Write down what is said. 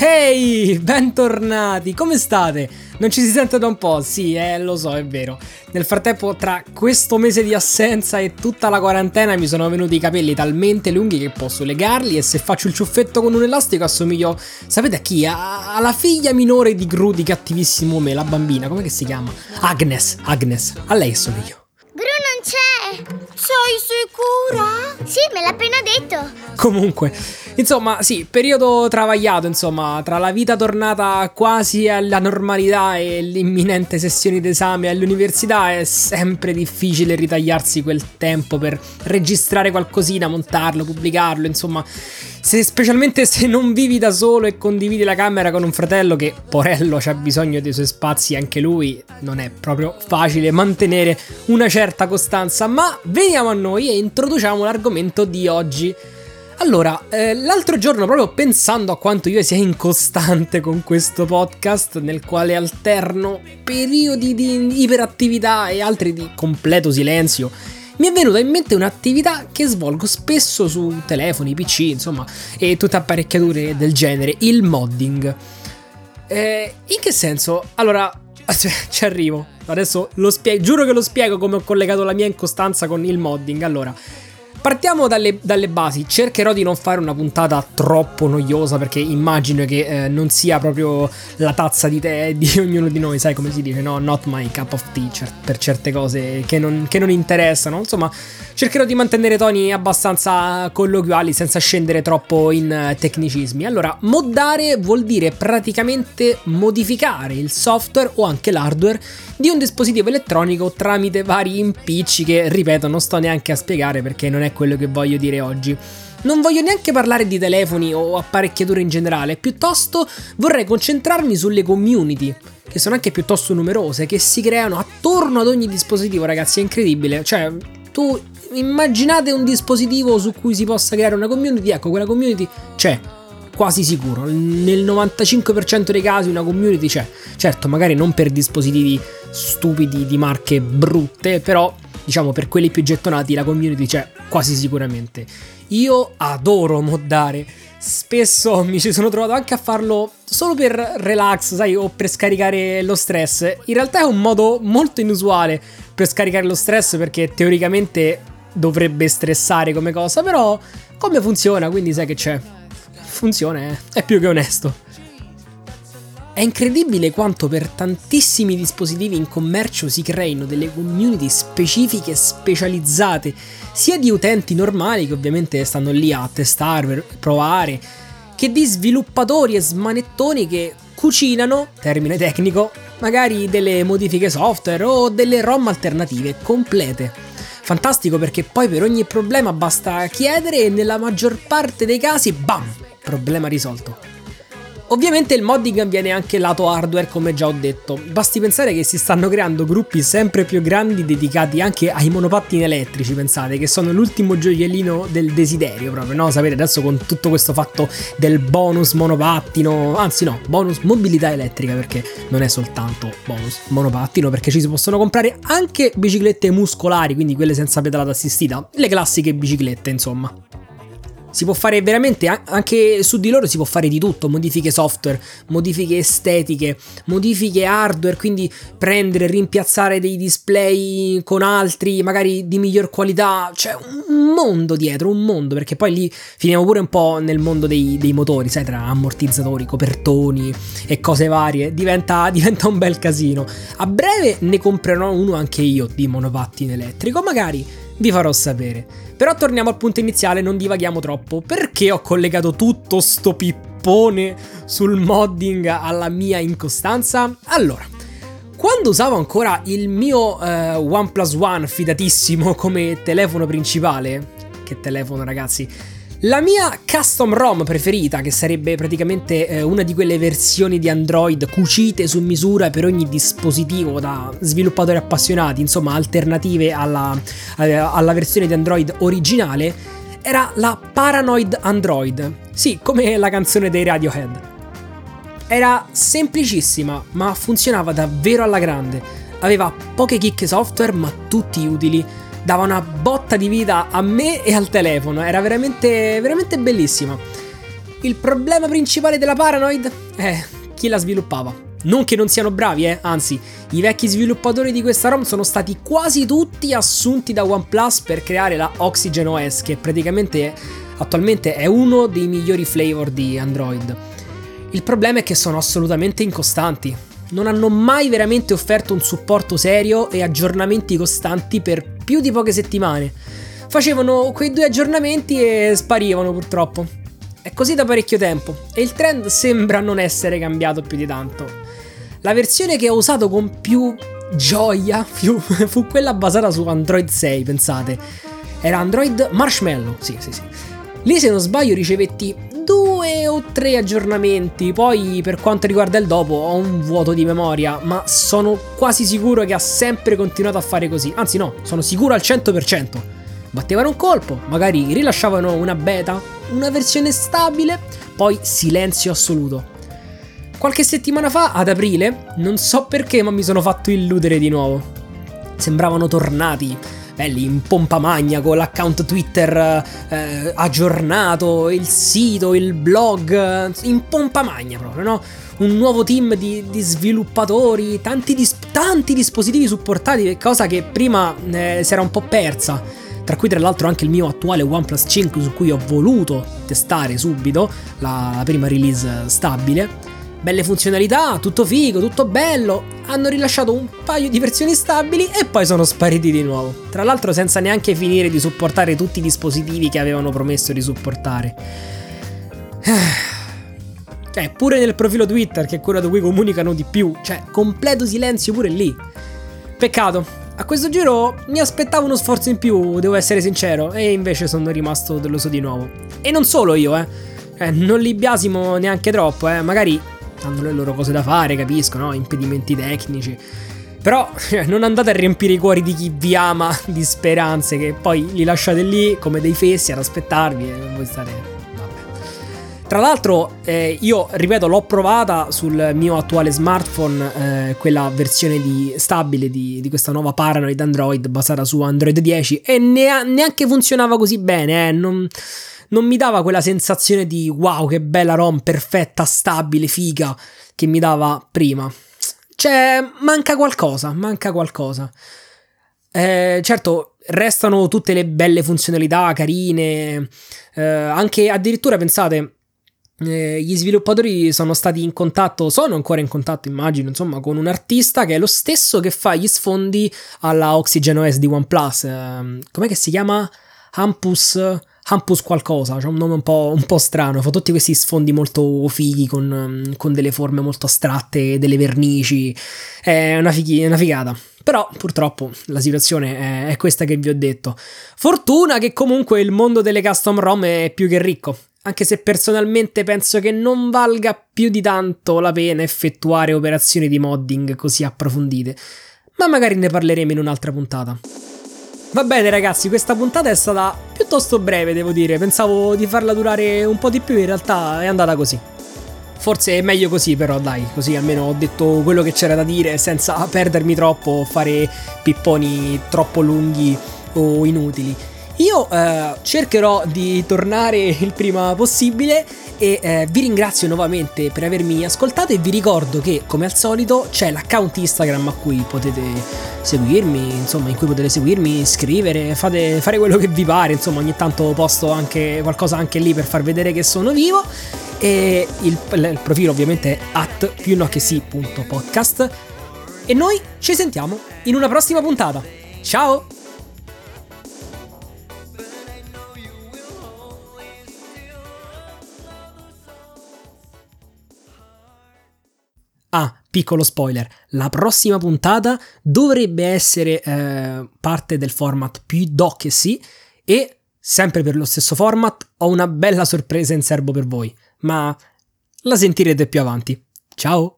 Ehi, bentornati, come state? Non ci si sente da un po', sì, eh, lo so, è vero. Nel frattempo, tra questo mese di assenza e tutta la quarantena, mi sono venuti i capelli talmente lunghi che posso legarli e se faccio il ciuffetto con un elastico assomiglio, sapete a chi? A- alla figlia minore di Gru di cattivissimo me, la bambina, come si chiama? Agnes, Agnes, a lei assomiglio. Sei sicura? Sì, me l'ha appena detto. Comunque, insomma, sì, periodo travagliato, insomma, tra la vita tornata quasi alla normalità e l'imminente sessione d'esame all'università è sempre difficile ritagliarsi quel tempo per registrare qualcosina, montarlo, pubblicarlo, insomma, se, specialmente se non vivi da solo e condividi la camera con un fratello che, porello, ha bisogno dei suoi spazi anche lui, non è proprio facile mantenere una certa costanza, ma veniamo a noi e introduciamo l'argomento di oggi. Allora, eh, l'altro giorno, proprio pensando a quanto io sia incostante con questo podcast, nel quale alterno periodi di iperattività e altri di completo silenzio, mi è venuta in mente un'attività che svolgo spesso su telefoni, PC, insomma, e tutte apparecchiature del genere, il modding. Eh, in che senso? Allora, ci arrivo. Adesso lo spiego, giuro che lo spiego come ho collegato la mia incostanza con il modding. Allora, Partiamo dalle, dalle, basi, cercherò di non fare una puntata troppo noiosa perché immagino che eh, non sia proprio la tazza di tè di ognuno di noi, sai come si dice, no? Not my cup of tea cer- per certe cose che non, che non, interessano. Insomma, cercherò di mantenere toni abbastanza colloquiali senza scendere troppo in uh, tecnicismi. Allora, moddare vuol dire praticamente modificare il software o anche l'hardware di un dispositivo elettronico tramite vari impicci che, ripeto, non sto neanche a spiegare perché non è quello che voglio dire oggi. Non voglio neanche parlare di telefoni o apparecchiature in generale, piuttosto vorrei concentrarmi sulle community, che sono anche piuttosto numerose, che si creano attorno ad ogni dispositivo, ragazzi, è incredibile. Cioè, tu immaginate un dispositivo su cui si possa creare una community, ecco, quella community c'è quasi sicuro. Nel 95% dei casi una community c'è. Certo, magari non per dispositivi stupidi di marche brutte, però diciamo per quelli più gettonati la community c'è quasi sicuramente. Io adoro moddare. Spesso mi ci sono trovato anche a farlo solo per relax, sai, o per scaricare lo stress. In realtà è un modo molto inusuale per scaricare lo stress perché teoricamente dovrebbe stressare come cosa, però come funziona, quindi sai che c'è funziona, eh. è più che onesto. È incredibile quanto per tantissimi dispositivi in commercio si creino delle community specifiche specializzate, sia di utenti normali che ovviamente stanno lì a testare, provare, che di sviluppatori e smanettoni che cucinano, termine tecnico, magari delle modifiche software o delle ROM alternative complete. Fantastico perché poi per ogni problema basta chiedere e nella maggior parte dei casi, bam, problema risolto. Ovviamente il modding avviene anche lato hardware come già ho detto, basti pensare che si stanno creando gruppi sempre più grandi dedicati anche ai monopattini elettrici, pensate, che sono l'ultimo gioiellino del desiderio proprio, no? Sapete adesso con tutto questo fatto del bonus monopattino, anzi no, bonus mobilità elettrica perché non è soltanto bonus monopattino perché ci si possono comprare anche biciclette muscolari, quindi quelle senza pedalata assistita, le classiche biciclette insomma. Si può fare veramente anche su di loro si può fare di tutto, modifiche software, modifiche estetiche, modifiche hardware, quindi prendere, rimpiazzare dei display con altri, magari di miglior qualità, c'è un mondo dietro, un mondo, perché poi lì finiamo pure un po' nel mondo dei, dei motori, sai, tra ammortizzatori, copertoni e cose varie, diventa, diventa un bel casino. A breve ne comprerò uno anche io di monopattino elettrico, magari vi farò sapere. Però torniamo al punto iniziale, non divaghiamo troppo. Perché ho collegato tutto sto pippone sul modding alla mia incostanza? Allora, quando usavo ancora il mio eh, OnePlus One fidatissimo come telefono principale, che telefono ragazzi, la mia custom ROM preferita, che sarebbe praticamente eh, una di quelle versioni di Android cucite su misura per ogni dispositivo da sviluppatori appassionati, insomma alternative alla, eh, alla versione di Android originale, era la Paranoid Android. Sì, come la canzone dei Radiohead. Era semplicissima, ma funzionava davvero alla grande aveva poche chicche software ma tutti utili. Dava una botta di vita a me e al telefono, era veramente, veramente bellissima. Il problema principale della Paranoid? Eh, chi la sviluppava. Non che non siano bravi, eh, anzi, i vecchi sviluppatori di questa ROM sono stati quasi tutti assunti da OnePlus per creare la Oxygen OS, che praticamente attualmente è uno dei migliori flavor di Android. Il problema è che sono assolutamente incostanti. Non hanno mai veramente offerto un supporto serio e aggiornamenti costanti per più di poche settimane. Facevano quei due aggiornamenti e sparivano purtroppo. È così da parecchio tempo e il trend sembra non essere cambiato più di tanto. La versione che ho usato con più gioia fu, fu quella basata su Android 6, pensate. Era Android Marshmallow, sì, sì, sì. Lì se non sbaglio ricevetti due o tre aggiornamenti, poi per quanto riguarda il dopo ho un vuoto di memoria, ma sono quasi sicuro che ha sempre continuato a fare così. Anzi no, sono sicuro al 100%. Battevano un colpo, magari rilasciavano una beta, una versione stabile, poi silenzio assoluto. Qualche settimana fa, ad aprile, non so perché, ma mi sono fatto illudere di nuovo. Sembravano tornati, belli in pompa magna con l'account Twitter eh, aggiornato, il sito, il blog, in pompa magna proprio, no? Un nuovo team di, di sviluppatori, tanti, dis- tanti, dispositivi supportati, cosa che prima eh, si era un po' persa. Tra cui tra l'altro anche il mio attuale OnePlus 5 su cui ho voluto testare subito la, prima release stabile belle funzionalità, tutto figo, tutto bello. Hanno rilasciato un paio di versioni stabili e poi sono spariti di nuovo. Tra l'altro senza neanche finire di supportare tutti i dispositivi che avevano promesso di supportare. Cioè, pure nel profilo Twitter, che è quello da cui comunicano di più, cioè, completo silenzio pure lì. Peccato. A questo giro mi aspettavo uno sforzo in più, devo essere sincero, e invece sono rimasto deluso di nuovo. E non solo io, eh. eh non li biasimo neanche troppo, eh. Magari hanno le loro cose da fare, capisco, no? Impedimenti tecnici. Però non andate a riempire i cuori di chi vi ama di speranze che poi li lasciate lì come dei fessi ad aspettarvi e voi state... Tra l'altro, eh, io ripeto, l'ho provata sul mio attuale smartphone, eh, quella versione di, stabile di, di, questa nuova Paranoid Android basata su Android 10 e ne, neanche funzionava così bene. Eh, non, non mi dava quella sensazione di wow, che bella ROM, perfetta, stabile, figa, che mi dava prima. Cioè, manca qualcosa, manca qualcosa. Eh, certo, restano tutte le belle funzionalità carine, eh, anche addirittura pensate, eh, gli sviluppatori sono stati in contatto, sono ancora in contatto, immagino, insomma, con un artista che è lo stesso che fa gli sfondi alla Oxygen OS di OnePlus. Eh, com'è che si chiama? Hampus Hampus qualcosa, c'è un nome un po', un po', strano, fa tutti questi sfondi molto fighi con, con delle forme molto astratte, delle vernici, è una, fighi, una figata. Però purtroppo la situazione è, è questa che vi ho detto. Fortuna che comunque il mondo delle custom ROM è più che ricco, anche se personalmente penso che non valga più di tanto la pena effettuare operazioni di modding così approfondite, ma magari ne parleremo in un'altra puntata. Va bene ragazzi, questa puntata è stata piuttosto breve, devo dire. Pensavo di farla durare un po' di più, in realtà è andata così. Forse è meglio così, però dai, così almeno ho detto quello che c'era da dire senza perdermi troppo o fare pipponi troppo lunghi o inutili. Io eh, cercherò di tornare il prima possibile e eh, vi ringrazio nuovamente per avermi ascoltato e vi ricordo che come al solito c'è l'account Instagram a cui potete seguirmi, insomma in cui potete seguirmi, scrivere, fate, fare quello che vi pare, insomma ogni tanto posto anche qualcosa anche lì per far vedere che sono vivo e il, il profilo ovviamente è at più no che sì podcast e noi ci sentiamo in una prossima puntata. Ciao! Ah, piccolo spoiler, la prossima puntata dovrebbe essere eh, parte del format più do che sì e sempre per lo stesso format ho una bella sorpresa in serbo per voi, ma la sentirete più avanti. Ciao!